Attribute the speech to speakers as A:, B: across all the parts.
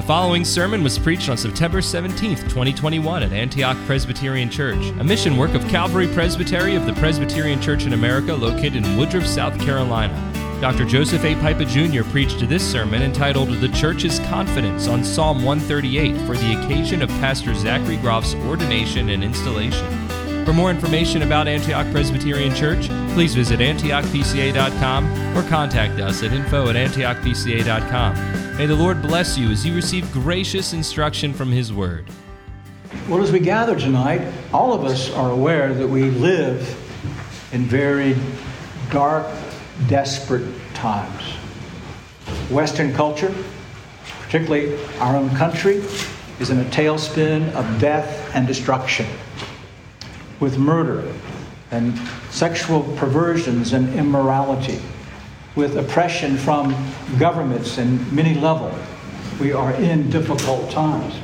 A: The following sermon was preached on September 17, 2021, at Antioch Presbyterian Church, a mission work of Calvary Presbytery of the Presbyterian Church in America located in Woodruff, South Carolina. Dr. Joseph A. Pipa Jr. preached this sermon entitled The Church's Confidence on Psalm 138 for the occasion of Pastor Zachary Groff's ordination and installation. For more information about Antioch Presbyterian Church, please visit antiochpca.com or contact us at info at antiochpca.com. May the Lord bless you as you receive gracious instruction from His Word.
B: Well, as we gather tonight, all of us are aware that we live in very dark, desperate times. Western culture, particularly our own country, is in a tailspin of death and destruction, with murder and sexual perversions and immorality with oppression from governments and many levels. We are in difficult times.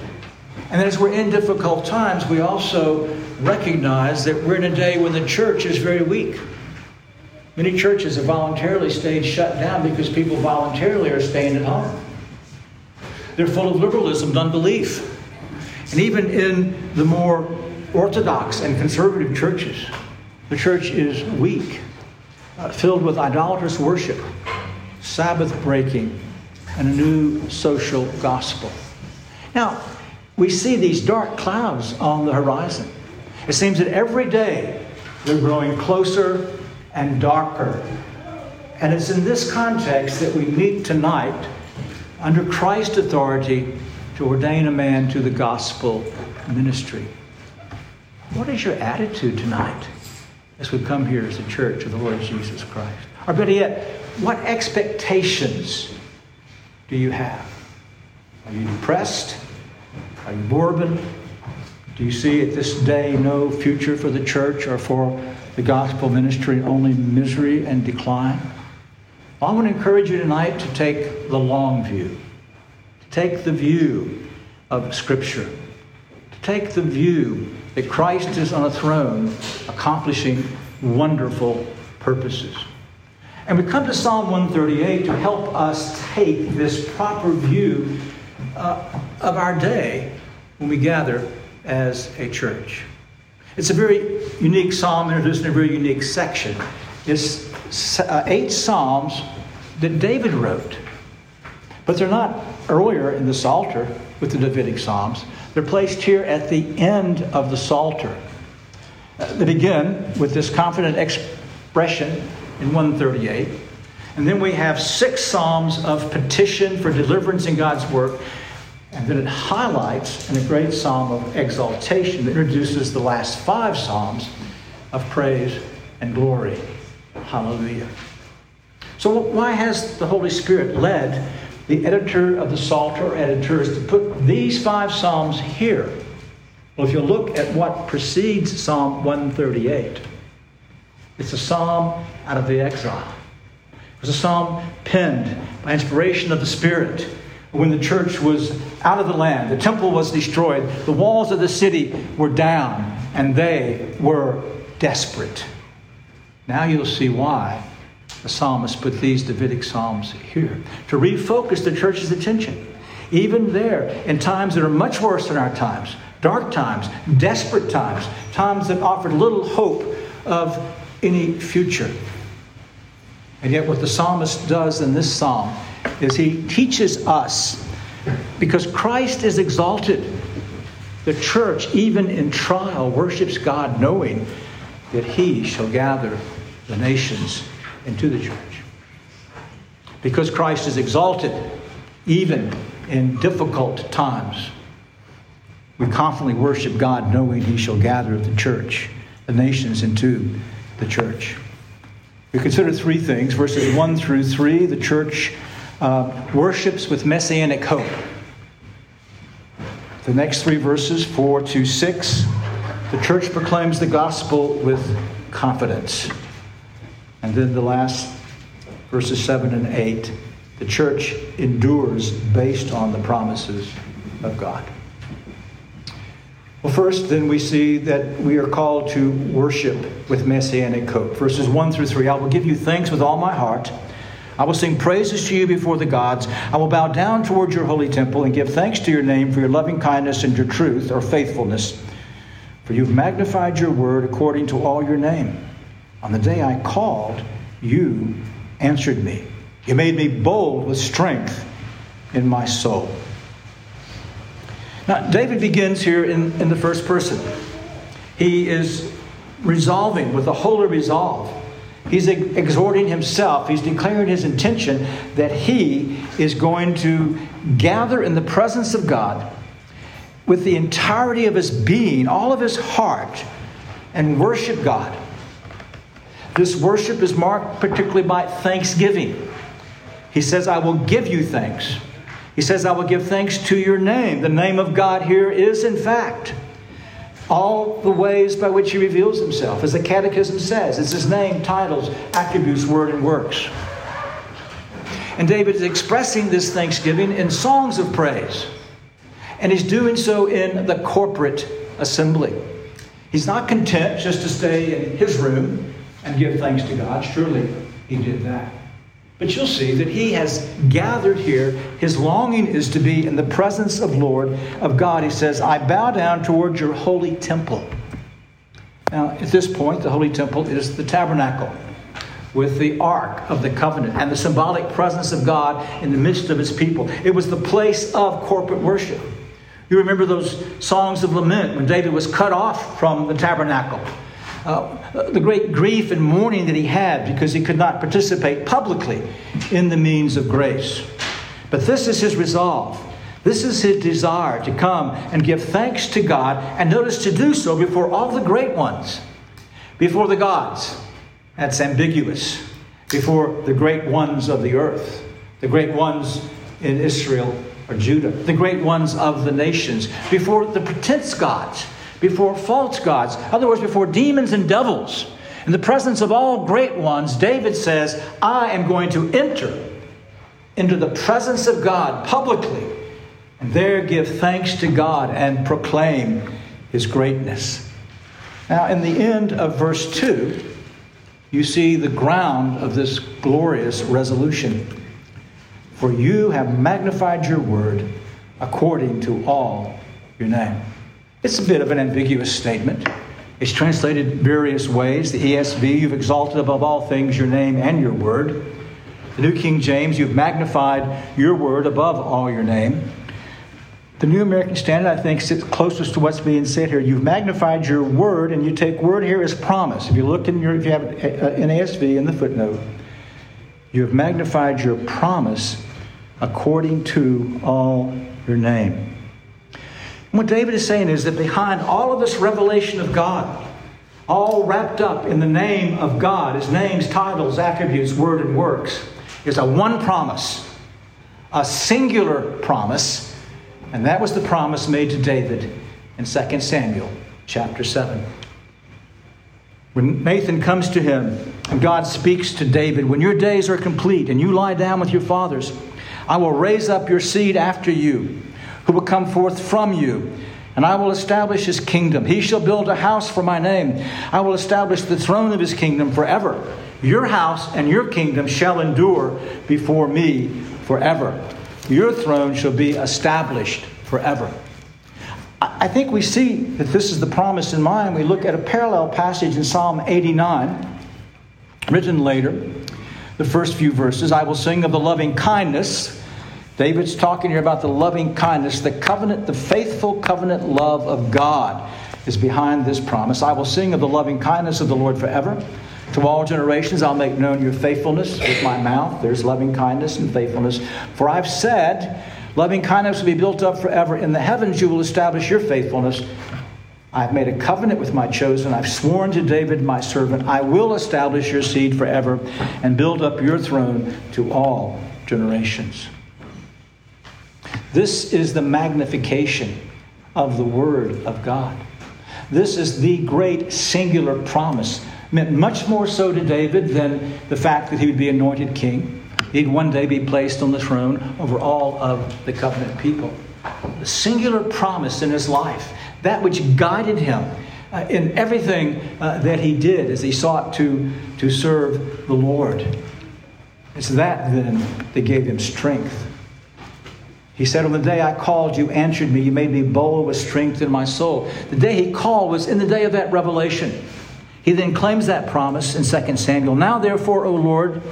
B: And as we're in difficult times, we also recognize that we're in a day when the church is very weak. Many churches have voluntarily stayed shut down because people voluntarily are staying at home. They're full of liberalism and unbelief. And even in the more orthodox and conservative churches, the church is weak uh, filled with idolatrous worship, Sabbath breaking, and a new social gospel. Now, we see these dark clouds on the horizon. It seems that every day they're growing closer and darker. And it's in this context that we meet tonight under Christ's authority to ordain a man to the gospel ministry. What is your attitude tonight? As we come here as a church of the Lord Jesus Christ? Or better yet, what expectations do you have? Are you depressed? Are you morbid? Do you see at this day no future for the church or for the gospel ministry, only misery and decline? Well, I want to encourage you tonight to take the long view, to take the view of Scripture, to take the view that Christ is on a throne accomplishing wonderful purposes. And we come to Psalm 138 to help us take this proper view uh, of our day when we gather as a church. It's a very unique psalm introduced in a very unique section. It's uh, eight psalms that David wrote, but they're not earlier in the Psalter with the Davidic psalms. They're placed here at the end of the Psalter. They begin with this confident expression in 138. And then we have six Psalms of petition for deliverance in God's work. And then it highlights in a great psalm of exaltation that introduces the last five Psalms of praise and glory. Hallelujah. So, why has the Holy Spirit led the editor of the Psalter editors to put these five Psalms here. Well, if you look at what precedes Psalm 138, it's a psalm out of the exile. It was a psalm penned by inspiration of the Spirit when the church was out of the land, the temple was destroyed, the walls of the city were down, and they were desperate. Now you'll see why the psalmist put these Davidic psalms here to refocus the church's attention. Even there, in times that are much worse than our times, dark times, desperate times, times that offered little hope of any future. And yet, what the psalmist does in this psalm is he teaches us because Christ is exalted. The church, even in trial, worships God, knowing that he shall gather the nations into the church. Because Christ is exalted, even in difficult times, we confidently worship God knowing He shall gather the church, the nations into the church. We consider three things verses 1 through 3. The church uh, worships with messianic hope. The next three verses, 4 to 6, the church proclaims the gospel with confidence. And then the last verses 7 and 8 the church endures based on the promises of God. Well, first, then we see that we are called to worship with messianic hope. Verses 1 through 3 I will give you thanks with all my heart. I will sing praises to you before the gods. I will bow down toward your holy temple and give thanks to your name for your loving kindness and your truth or faithfulness. For you've magnified your word according to all your name. On the day I called, you answered me. You made me bold with strength in my soul. Now, David begins here in, in the first person. He is resolving with a holy resolve. He's exhorting himself, he's declaring his intention that he is going to gather in the presence of God with the entirety of his being, all of his heart, and worship God. This worship is marked particularly by thanksgiving. He says, I will give you thanks. He says, I will give thanks to your name. The name of God here is, in fact, all the ways by which he reveals himself. As the Catechism says, it's his name, titles, attributes, word, and works. And David is expressing this thanksgiving in songs of praise. And he's doing so in the corporate assembly. He's not content just to stay in his room and give thanks to God. Surely he did that. But you'll see that he has gathered here. His longing is to be in the presence of Lord, of God. He says, I bow down toward your holy temple. Now, at this point, the holy temple is the tabernacle with the ark of the covenant and the symbolic presence of God in the midst of his people. It was the place of corporate worship. You remember those songs of lament when David was cut off from the tabernacle uh, the great grief and mourning that he had because he could not participate publicly in the means of grace. But this is his resolve. This is his desire to come and give thanks to God, and notice to do so before all the great ones, before the gods. That's ambiguous. Before the great ones of the earth, the great ones in Israel or Judah, the great ones of the nations, before the pretense gods before false gods, other words, before demons and devils. In the presence of all great ones, David says, I am going to enter into the presence of God publicly and there give thanks to God and proclaim his greatness. Now, in the end of verse 2, you see the ground of this glorious resolution. For you have magnified your word according to all your name. It's a bit of an ambiguous statement. It's translated various ways. The ESV, you've exalted above all things your name and your word. The New King James, you've magnified your word above all your name. The New American Standard, I think, sits closest to what's being said here. You've magnified your word, and you take word here as promise. If you look in your, if you have an uh, uh, ASV in the footnote, you have magnified your promise according to all your name. What David is saying is that behind all of this revelation of God, all wrapped up in the name of God, his names, titles, attributes, word, and works, is a one promise, a singular promise, and that was the promise made to David in 2 Samuel chapter 7. When Nathan comes to him and God speaks to David, when your days are complete and you lie down with your fathers, I will raise up your seed after you who will come forth from you. And I will establish his kingdom. He shall build a house for my name. I will establish the throne of his kingdom forever. Your house and your kingdom shall endure before me forever. Your throne shall be established forever. I think we see that this is the promise in mind. We look at a parallel passage in Psalm 89, written later. The first few verses I will sing of the loving kindness David's talking here about the loving kindness, the covenant, the faithful covenant love of God is behind this promise. I will sing of the loving kindness of the Lord forever. To all generations, I'll make known your faithfulness with my mouth. There's loving kindness and faithfulness. For I've said, loving kindness will be built up forever. In the heavens, you will establish your faithfulness. I've made a covenant with my chosen. I've sworn to David, my servant, I will establish your seed forever and build up your throne to all generations. This is the magnification of the Word of God. This is the great singular promise, meant much more so to David than the fact that he would be anointed king. He'd one day be placed on the throne over all of the covenant people. The singular promise in his life, that which guided him uh, in everything uh, that he did as he sought to, to serve the Lord. It's that then that gave him strength. He said, On the day I called, you answered me. You made me bold with strength in my soul. The day he called was in the day of that revelation. He then claims that promise in 2 Samuel. Now, therefore, O Lord,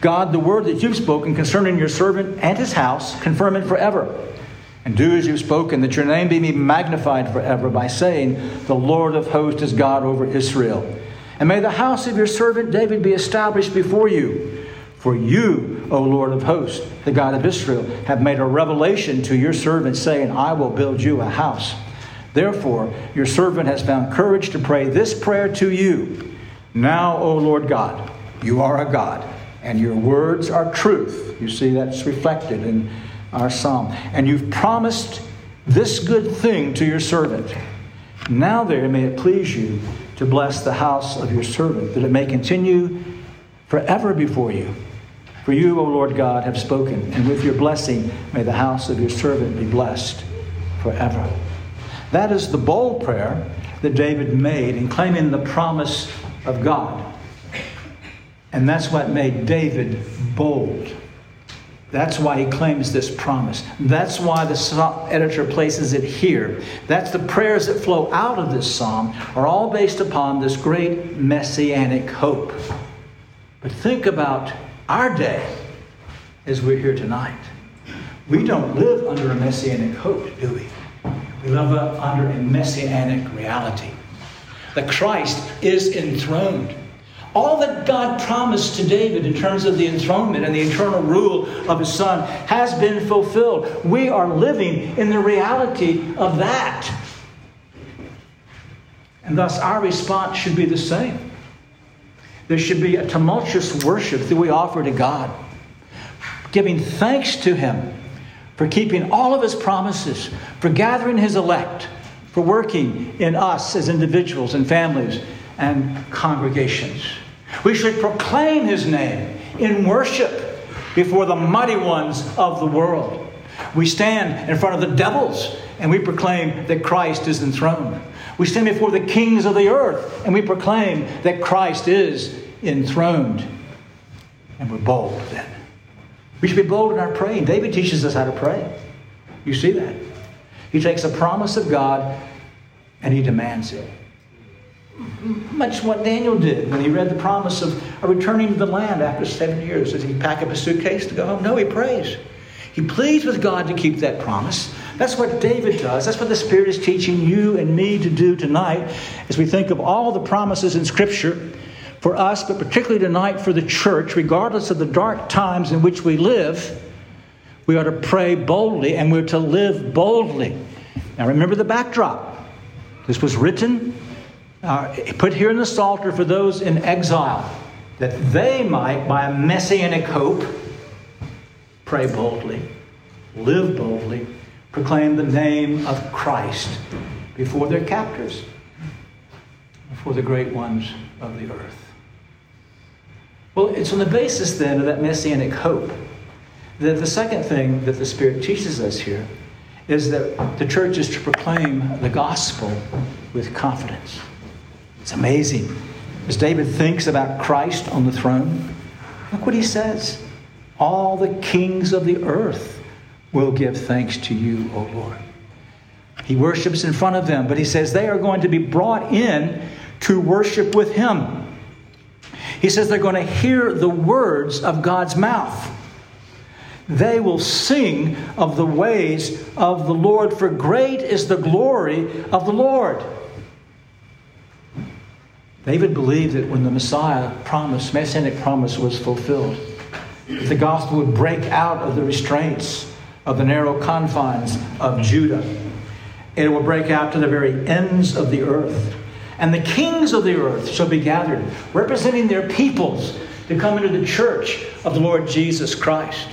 B: God, the word that you've spoken concerning your servant and his house, confirm it forever. And do as you've spoken, that your name be magnified forever by saying, The Lord of hosts is God over Israel. And may the house of your servant David be established before you. For you, O Lord of hosts, the God of Israel, have made a revelation to your servant, saying, I will build you a house. Therefore, your servant has found courage to pray this prayer to you. Now, O Lord God, you are a God, and your words are truth. You see, that's reflected in our psalm. And you've promised this good thing to your servant. Now, there, may it please you to bless the house of your servant, that it may continue forever before you. For you, O Lord God, have spoken, and with your blessing may the house of your servant be blessed forever. That is the bold prayer that David made in claiming the promise of God. And that's what made David bold. That's why he claims this promise. That's why the editor places it here. That's the prayers that flow out of this psalm are all based upon this great messianic hope. But think about our day as we're here tonight. We don't live under a messianic hope, do we? We live under a messianic reality. The Christ is enthroned. All that God promised to David in terms of the enthronement and the eternal rule of his son has been fulfilled. We are living in the reality of that. And thus, our response should be the same. There should be a tumultuous worship that we offer to God, giving thanks to Him for keeping all of His promises, for gathering His elect, for working in us as individuals and families and congregations. We should proclaim His name in worship before the mighty ones of the world. We stand in front of the devils and we proclaim that Christ is enthroned. We stand before the kings of the earth and we proclaim that Christ is enthroned. And we're bold then. We should be bold in our praying. David teaches us how to pray. You see that? He takes a promise of God and he demands it. Much what Daniel did when he read the promise of returning to the land after seven years. Does he pack up a suitcase to go home? No, he prays. He pleads with God to keep that promise. That's what David does. That's what the Spirit is teaching you and me to do tonight as we think of all the promises in Scripture for us, but particularly tonight for the church, regardless of the dark times in which we live. We are to pray boldly and we're to live boldly. Now, remember the backdrop. This was written, uh, put here in the Psalter for those in exile, that they might, by a messianic hope, pray boldly, live boldly, proclaim the name of Christ before their captors, before the great ones of the earth. Well, it's on the basis then of that messianic hope that the second thing that the Spirit teaches us here is that the church is to proclaim the gospel with confidence. It's amazing. As David thinks about Christ on the throne, look what he says. All the kings of the earth will give thanks to you, O Lord. He worships in front of them, but he says they are going to be brought in to worship with him. He says they're going to hear the words of God's mouth. They will sing of the ways of the Lord, for great is the glory of the Lord. David believed that when the Messiah promise, Messianic promise, was fulfilled, the gospel would break out of the restraints of the narrow confines of Judah. It will break out to the very ends of the earth. And the kings of the earth shall be gathered, representing their peoples, to come into the church of the Lord Jesus Christ.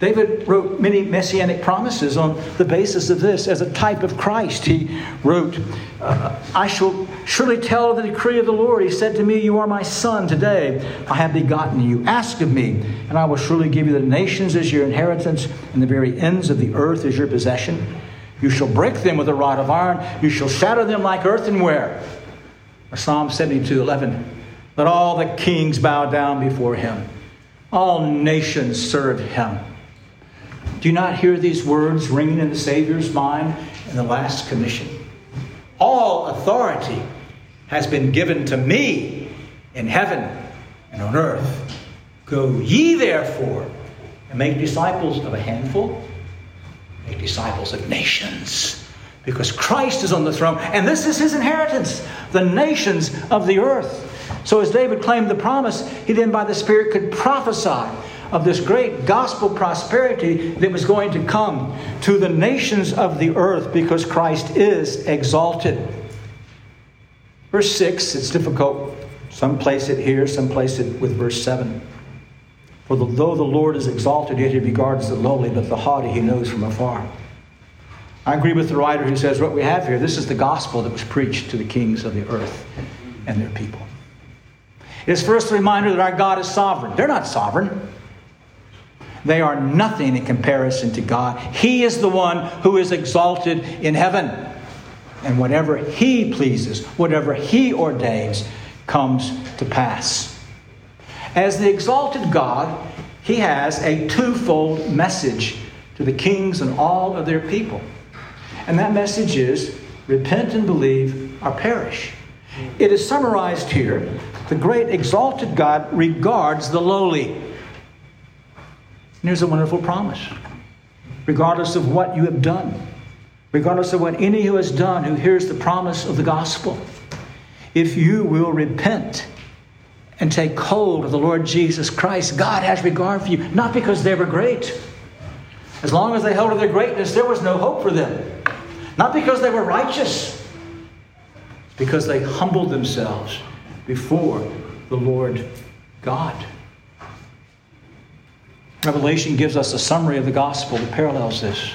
B: David wrote many messianic promises on the basis of this as a type of Christ. He wrote, uh, I shall surely tell the decree of the Lord. He said to me, You are my son. Today I have begotten you. Ask of me, and I will surely give you the nations as your inheritance, and the very ends of the earth as your possession. You shall break them with a rod of iron. You shall shatter them like earthenware. Psalm 72 11. Let all the kings bow down before him. All nations serve him. Do you not hear these words ringing in the Savior's mind in the last commission? All authority has been given to me in heaven and on earth. Go ye therefore and make disciples of a handful, make disciples of nations. Because Christ is on the throne, and this is his inheritance, the nations of the earth. So, as David claimed the promise, he then by the Spirit could prophesy of this great gospel prosperity that was going to come to the nations of the earth because Christ is exalted. Verse 6, it's difficult. Some place it here, some place it with verse 7. For though the Lord is exalted, yet he regards the lowly, but the haughty he knows from afar. I agree with the writer who says what we have here this is the gospel that was preached to the kings of the earth and their people. It is first a reminder that our God is sovereign. They're not sovereign. They are nothing in comparison to God. He is the one who is exalted in heaven. And whatever He pleases, whatever He ordains, comes to pass. As the exalted God, He has a twofold message to the kings and all of their people. And that message is repent and believe or perish. It is summarized here. The great exalted God regards the lowly. And here's a wonderful promise. Regardless of what you have done, regardless of what any who has done who hears the promise of the gospel, if you will repent and take hold of the Lord Jesus Christ, God has regard for you, not because they were great. As long as they held to their greatness, there was no hope for them. Not because they were righteous, because they humbled themselves before the Lord God. Revelation gives us a summary of the gospel that parallels this.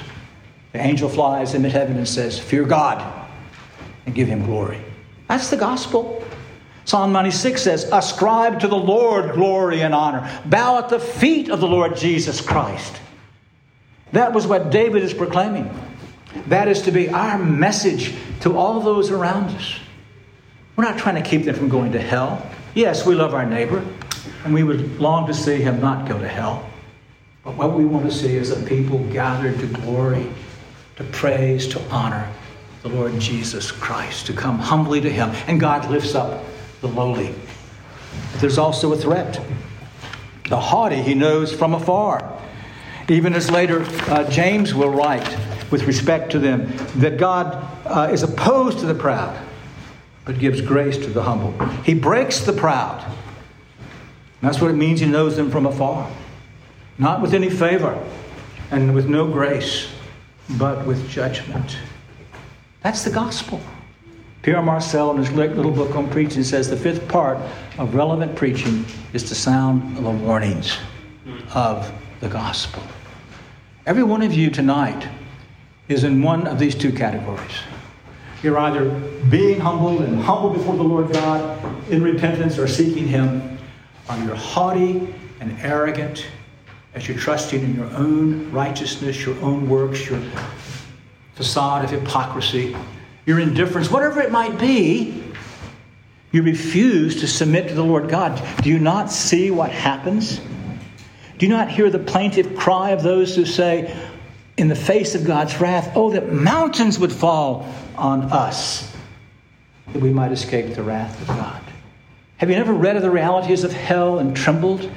B: The angel flies into heaven and says, Fear God and give him glory. That's the gospel. Psalm 96 says, Ascribe to the Lord glory and honor. Bow at the feet of the Lord Jesus Christ. That was what David is proclaiming. That is to be our message to all those around us. We're not trying to keep them from going to hell. Yes, we love our neighbor, and we would long to see him not go to hell. But what we want to see is a people gathered to glory, to praise, to honor the Lord Jesus Christ, to come humbly to Him. And God lifts up the lowly. But there's also a threat. The haughty He knows from afar. Even as later uh, James will write with respect to them, that God uh, is opposed to the proud, but gives grace to the humble. He breaks the proud. That's what it means He knows them from afar not with any favor and with no grace, but with judgment. That's the gospel. Pierre Marcel, in his little book on preaching, says the fifth part of relevant preaching is to sound the warnings of the gospel. Every one of you tonight is in one of these two categories. You're either being humble and humble before the Lord God in repentance or seeking Him, or you're haughty and arrogant as you're trusting in your own righteousness, your own works, your facade of hypocrisy, your indifference, whatever it might be, you refuse to submit to the Lord God. Do you not see what happens? Do you not hear the plaintive cry of those who say, in the face of God's wrath, oh, that mountains would fall on us that we might escape the wrath of God? Have you never read of the realities of hell and trembled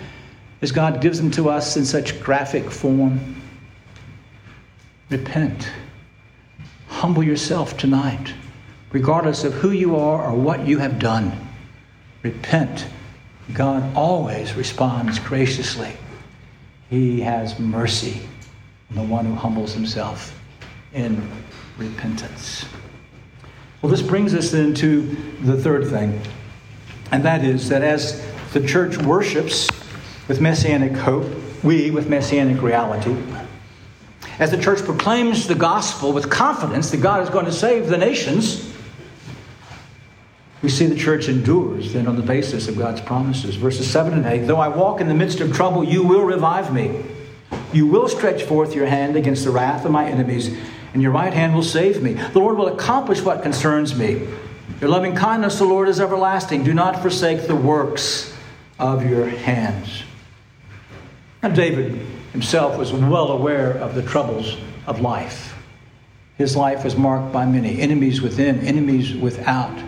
B: as God gives them to us in such graphic form. Repent. Humble yourself tonight, regardless of who you are or what you have done. Repent. God always responds graciously. He has mercy on the one who humbles himself in repentance. Well, this brings us then to the third thing, and that is that as the church worships, with messianic hope, we with messianic reality. As the church proclaims the gospel with confidence that God is going to save the nations, we see the church endures then on the basis of God's promises. Verses 7 and 8 Though I walk in the midst of trouble, you will revive me. You will stretch forth your hand against the wrath of my enemies, and your right hand will save me. The Lord will accomplish what concerns me. Your loving kindness, the Lord, is everlasting. Do not forsake the works of your hands. Now, David himself was well aware of the troubles of life. His life was marked by many enemies within, enemies without.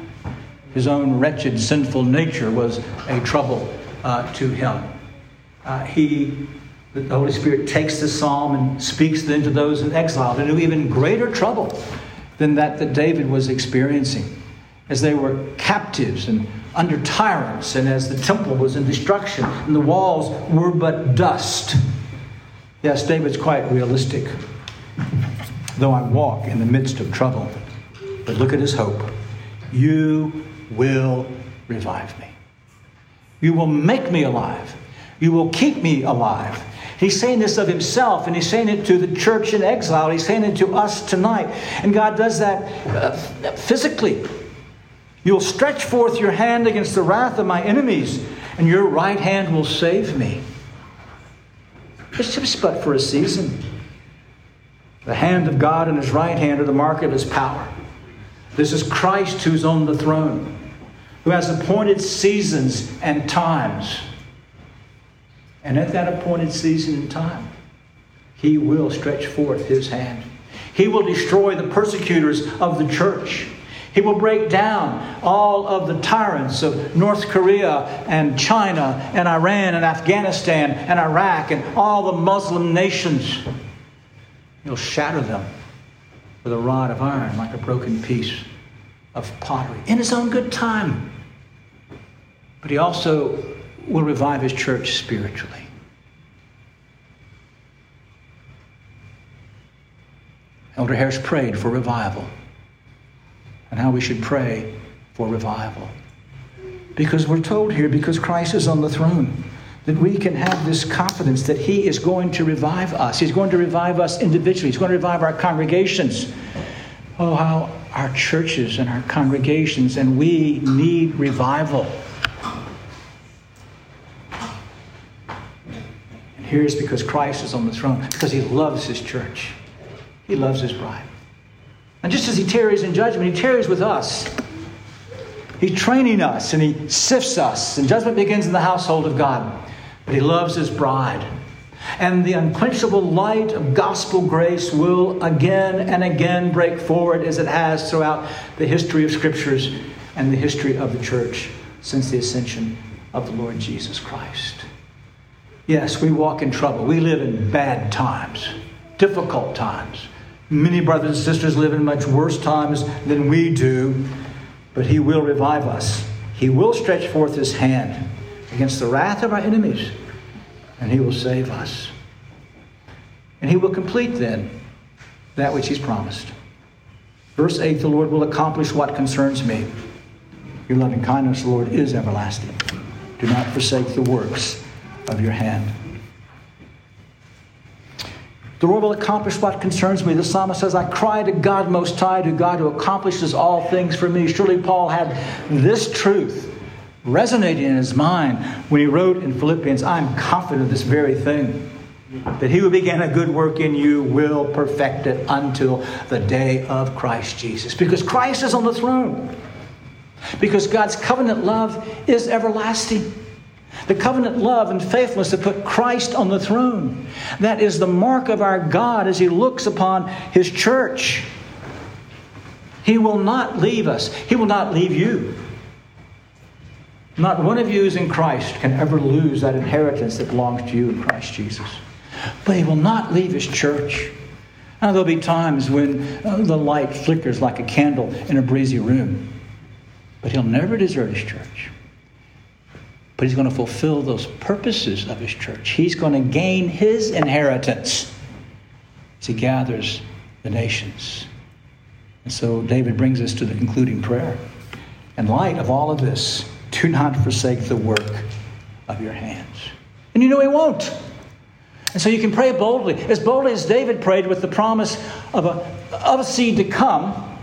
B: His own wretched, sinful nature was a trouble uh, to him. Uh, he, the Holy Spirit takes the psalm and speaks then to those in exile into even greater trouble than that that David was experiencing as they were captives and under tyrants, and as the temple was in destruction and the walls were but dust. Yes, David's quite realistic. Though I walk in the midst of trouble, but look at his hope. You will revive me. You will make me alive. You will keep me alive. He's saying this of himself, and he's saying it to the church in exile. He's saying it to us tonight. And God does that uh, physically. You'll stretch forth your hand against the wrath of my enemies, and your right hand will save me. It's just but for a season. The hand of God and his right hand are the mark of his power. This is Christ who's on the throne, who has appointed seasons and times. And at that appointed season and time, he will stretch forth his hand. He will destroy the persecutors of the church. He will break down all of the tyrants of North Korea and China and Iran and Afghanistan and Iraq and all the Muslim nations. He'll shatter them with a rod of iron like a broken piece of pottery in his own good time. But he also will revive his church spiritually. Elder Harris prayed for revival and how we should pray for revival. Because we're told here, because Christ is on the throne, that we can have this confidence that He is going to revive us. He's going to revive us individually, He's going to revive our congregations. Oh, how our churches and our congregations and we need revival. And here's because Christ is on the throne, because He loves His church, He loves His bride. And just as he tarries in judgment, he tarries with us. He's training us and he sifts us, and judgment begins in the household of God. But he loves his bride. And the unquenchable light of gospel grace will again and again break forward as it has throughout the history of scriptures and the history of the church since the ascension of the Lord Jesus Christ. Yes, we walk in trouble. We live in bad times, difficult times. Many brothers and sisters live in much worse times than we do, but He will revive us. He will stretch forth His hand against the wrath of our enemies, and He will save us. And He will complete then that which He's promised. Verse 8 The Lord will accomplish what concerns me. Your loving kindness, Lord, is everlasting. Do not forsake the works of your hand. The Lord will accomplish what concerns me. The psalmist says, I cry to God Most High, to God who accomplishes all things for me. Surely Paul had this truth resonating in his mind when he wrote in Philippians, I'm confident of this very thing. That he who began a good work in you will perfect it until the day of Christ Jesus. Because Christ is on the throne. Because God's covenant love is everlasting. The covenant love and faithfulness that put Christ on the throne. That is the mark of our God as He looks upon His church. He will not leave us, He will not leave you. Not one of you is in Christ can ever lose that inheritance that belongs to you in Christ Jesus. But He will not leave His church. Now, there'll be times when uh, the light flickers like a candle in a breezy room, but He'll never desert His church but he's going to fulfill those purposes of his church. He's going to gain his inheritance as he gathers the nations. And so David brings us to the concluding prayer. In light of all of this, do not forsake the work of your hands. And you know he won't. And so you can pray boldly, as boldly as David prayed with the promise of a, of a seed to come.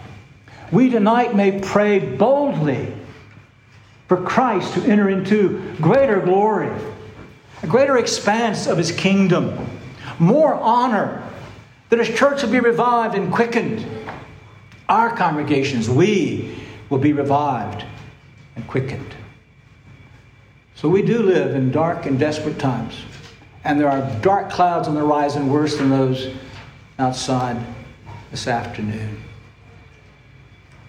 B: We tonight may pray boldly for Christ to enter into greater glory, a greater expanse of his kingdom, more honor, that his church will be revived and quickened. Our congregations, we will be revived and quickened. So we do live in dark and desperate times. And there are dark clouds on the horizon worse than those outside this afternoon.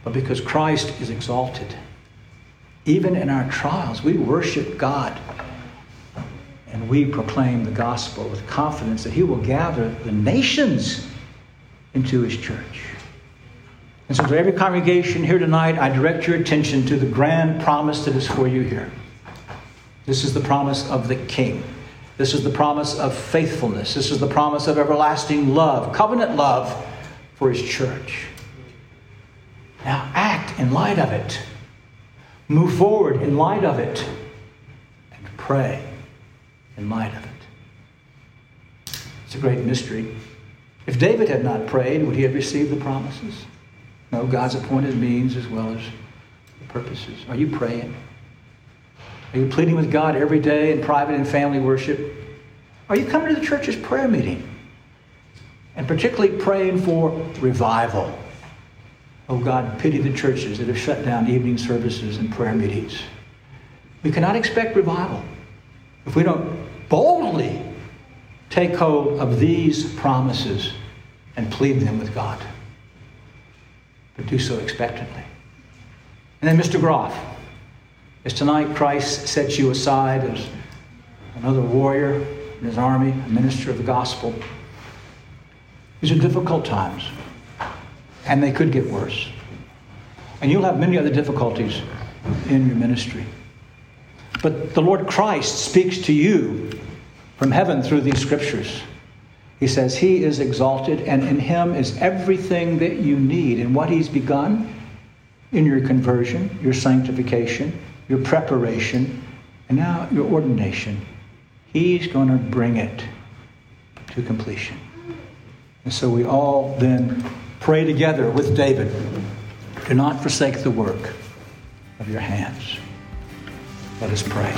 B: But because Christ is exalted, even in our trials, we worship God and we proclaim the gospel with confidence that He will gather the nations into His church. And so, to every congregation here tonight, I direct your attention to the grand promise that is for you here. This is the promise of the King. This is the promise of faithfulness. This is the promise of everlasting love, covenant love for His church. Now, act in light of it. Move forward in light of it. And pray in light of it. It's a great mystery. If David had not prayed, would he have received the promises? No, God's appointed means as well as the purposes. Are you praying? Are you pleading with God every day in private and family worship? Are you coming to the church's prayer meeting? And particularly praying for revival. Oh God, pity the churches that have shut down evening services and prayer meetings. We cannot expect revival if we don't boldly take hold of these promises and plead them with God but do so expectantly. And then Mr. Groff, as tonight Christ sets you aside as another warrior in his army, a minister of the gospel, these are difficult times, and they could get worse. And you'll have many other difficulties in your ministry. But the Lord Christ speaks to you from heaven through these scriptures. He says, He is exalted, and in Him is everything that you need. And what He's begun in your conversion, your sanctification, your preparation, and now your ordination, He's going to bring it to completion. And so we all then pray together with David do not forsake the work of your hands. Let us pray.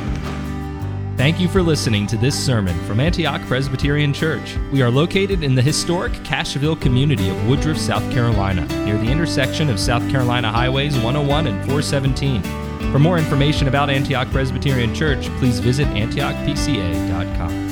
A: Thank you for listening to this sermon from Antioch Presbyterian Church. We are located in the historic Cashville community of Woodruff, South Carolina, near the intersection of South Carolina Highways 101 and 417. For more information about Antioch Presbyterian Church, please visit antiochpca.com.